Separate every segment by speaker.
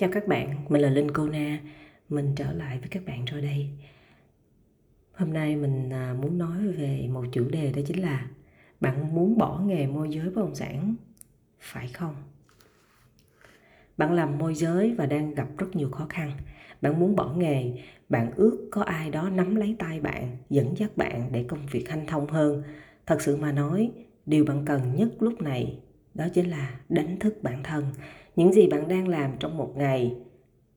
Speaker 1: Chào các bạn, mình là Linh Cô Na Mình trở lại với các bạn rồi đây. Hôm nay mình à, muốn nói về một chủ đề đó chính là Bạn muốn bỏ nghề môi giới bất động sản Phải không? Bạn làm môi giới và đang gặp rất nhiều khó khăn. Bạn muốn bỏ nghề Bạn ước có ai đó nắm lấy tay bạn Dẫn dắt bạn để công việc hanh thông hơn. Thật sự mà nói Điều bạn cần nhất lúc này đó chính là đánh thức bản thân. Những gì bạn đang làm trong một ngày,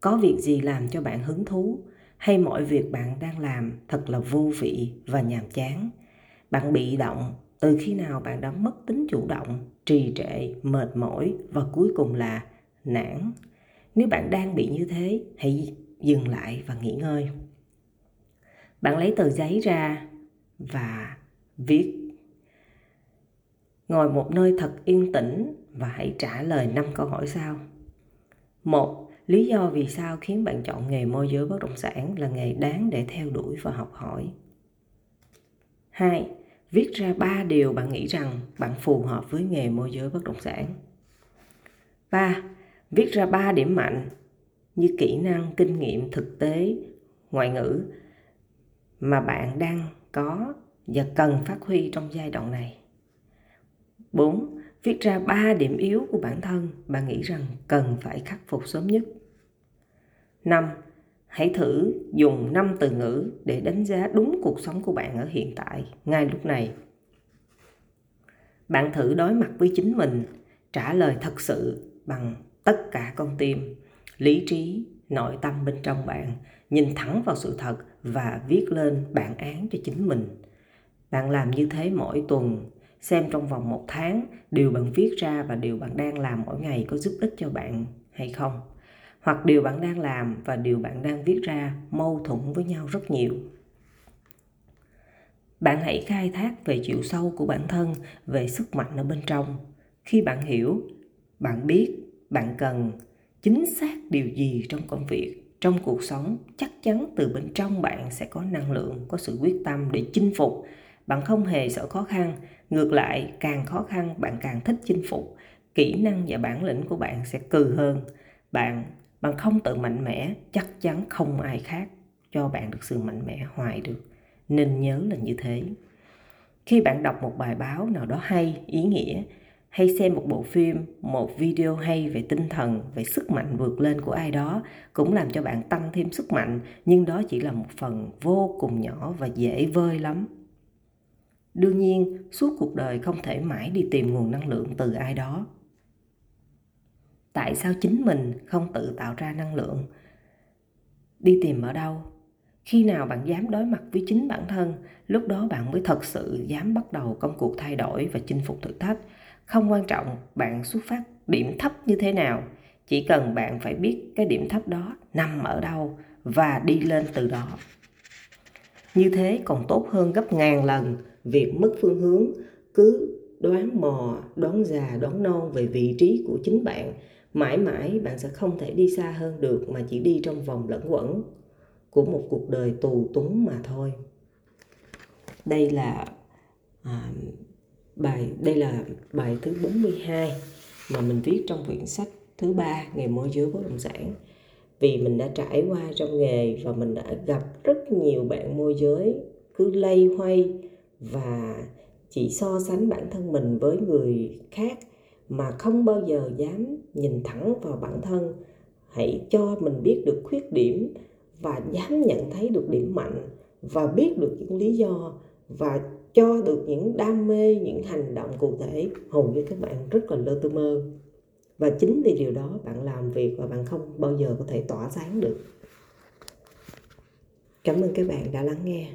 Speaker 1: có việc gì làm cho bạn hứng thú, hay mọi việc bạn đang làm thật là vô vị và nhàm chán. Bạn bị động từ khi nào bạn đã mất tính chủ động, trì trệ, mệt mỏi và cuối cùng là nản. Nếu bạn đang bị như thế, hãy dừng lại và nghỉ ngơi. Bạn lấy tờ giấy ra và viết ngồi một nơi thật yên tĩnh và hãy trả lời năm câu hỏi sau. Một, lý do vì sao khiến bạn chọn nghề môi giới bất động sản là nghề đáng để theo đuổi và học hỏi. Hai, viết ra ba điều bạn nghĩ rằng bạn phù hợp với nghề môi giới bất động sản. Ba, viết ra ba điểm mạnh như kỹ năng, kinh nghiệm, thực tế, ngoại ngữ mà bạn đang có và cần phát huy trong giai đoạn này. 4. Viết ra 3 điểm yếu của bản thân bạn nghĩ rằng cần phải khắc phục sớm nhất. 5. Hãy thử dùng 5 từ ngữ để đánh giá đúng cuộc sống của bạn ở hiện tại, ngay lúc này. Bạn thử đối mặt với chính mình, trả lời thật sự bằng tất cả con tim, lý trí, nội tâm bên trong bạn, nhìn thẳng vào sự thật và viết lên bản án cho chính mình. Bạn làm như thế mỗi tuần xem trong vòng một tháng điều bạn viết ra và điều bạn đang làm mỗi ngày có giúp ích cho bạn hay không. Hoặc điều bạn đang làm và điều bạn đang viết ra mâu thuẫn với nhau rất nhiều. Bạn hãy khai thác về chiều sâu của bản thân, về sức mạnh ở bên trong. Khi bạn hiểu, bạn biết, bạn cần chính xác điều gì trong công việc, trong cuộc sống, chắc chắn từ bên trong bạn sẽ có năng lượng, có sự quyết tâm để chinh phục bạn không hề sợ khó khăn, ngược lại càng khó khăn bạn càng thích chinh phục. Kỹ năng và bản lĩnh của bạn sẽ cừ hơn. Bạn bạn không tự mạnh mẽ, chắc chắn không ai khác cho bạn được sự mạnh mẽ hoài được. Nên nhớ là như thế. Khi bạn đọc một bài báo nào đó hay, ý nghĩa, hay xem một bộ phim, một video hay về tinh thần, về sức mạnh vượt lên của ai đó, cũng làm cho bạn tăng thêm sức mạnh, nhưng đó chỉ là một phần vô cùng nhỏ và dễ vơi lắm đương nhiên, suốt cuộc đời không thể mãi đi tìm nguồn năng lượng từ ai đó. Tại sao chính mình không tự tạo ra năng lượng? Đi tìm ở đâu? Khi nào bạn dám đối mặt với chính bản thân, lúc đó bạn mới thật sự dám bắt đầu công cuộc thay đổi và chinh phục thử thách. Không quan trọng bạn xuất phát điểm thấp như thế nào, chỉ cần bạn phải biết cái điểm thấp đó nằm ở đâu và đi lên từ đó như thế còn tốt hơn gấp ngàn lần. Việc mất phương hướng cứ đoán mò đoán già đoán non về vị trí của chính bạn mãi mãi bạn sẽ không thể đi xa hơn được mà chỉ đi trong vòng lẫn quẩn của một cuộc đời tù túng mà thôi. Đây là à, bài đây là bài thứ 42 mà mình viết trong quyển sách thứ ba nghề môi giới bất động sản vì mình đã trải qua trong nghề và mình đã gặp rất nhiều bạn môi giới cứ lây hoay và chỉ so sánh bản thân mình với người khác mà không bao giờ dám nhìn thẳng vào bản thân. Hãy cho mình biết được khuyết điểm và dám nhận thấy được điểm mạnh và biết được những lý do và cho được những đam mê, những hành động cụ thể. Hầu như các bạn rất là lơ tơ mơ và chính vì điều đó, bạn làm việc và bạn không bao giờ có thể tỏa sáng được. Cảm ơn các bạn đã lắng nghe.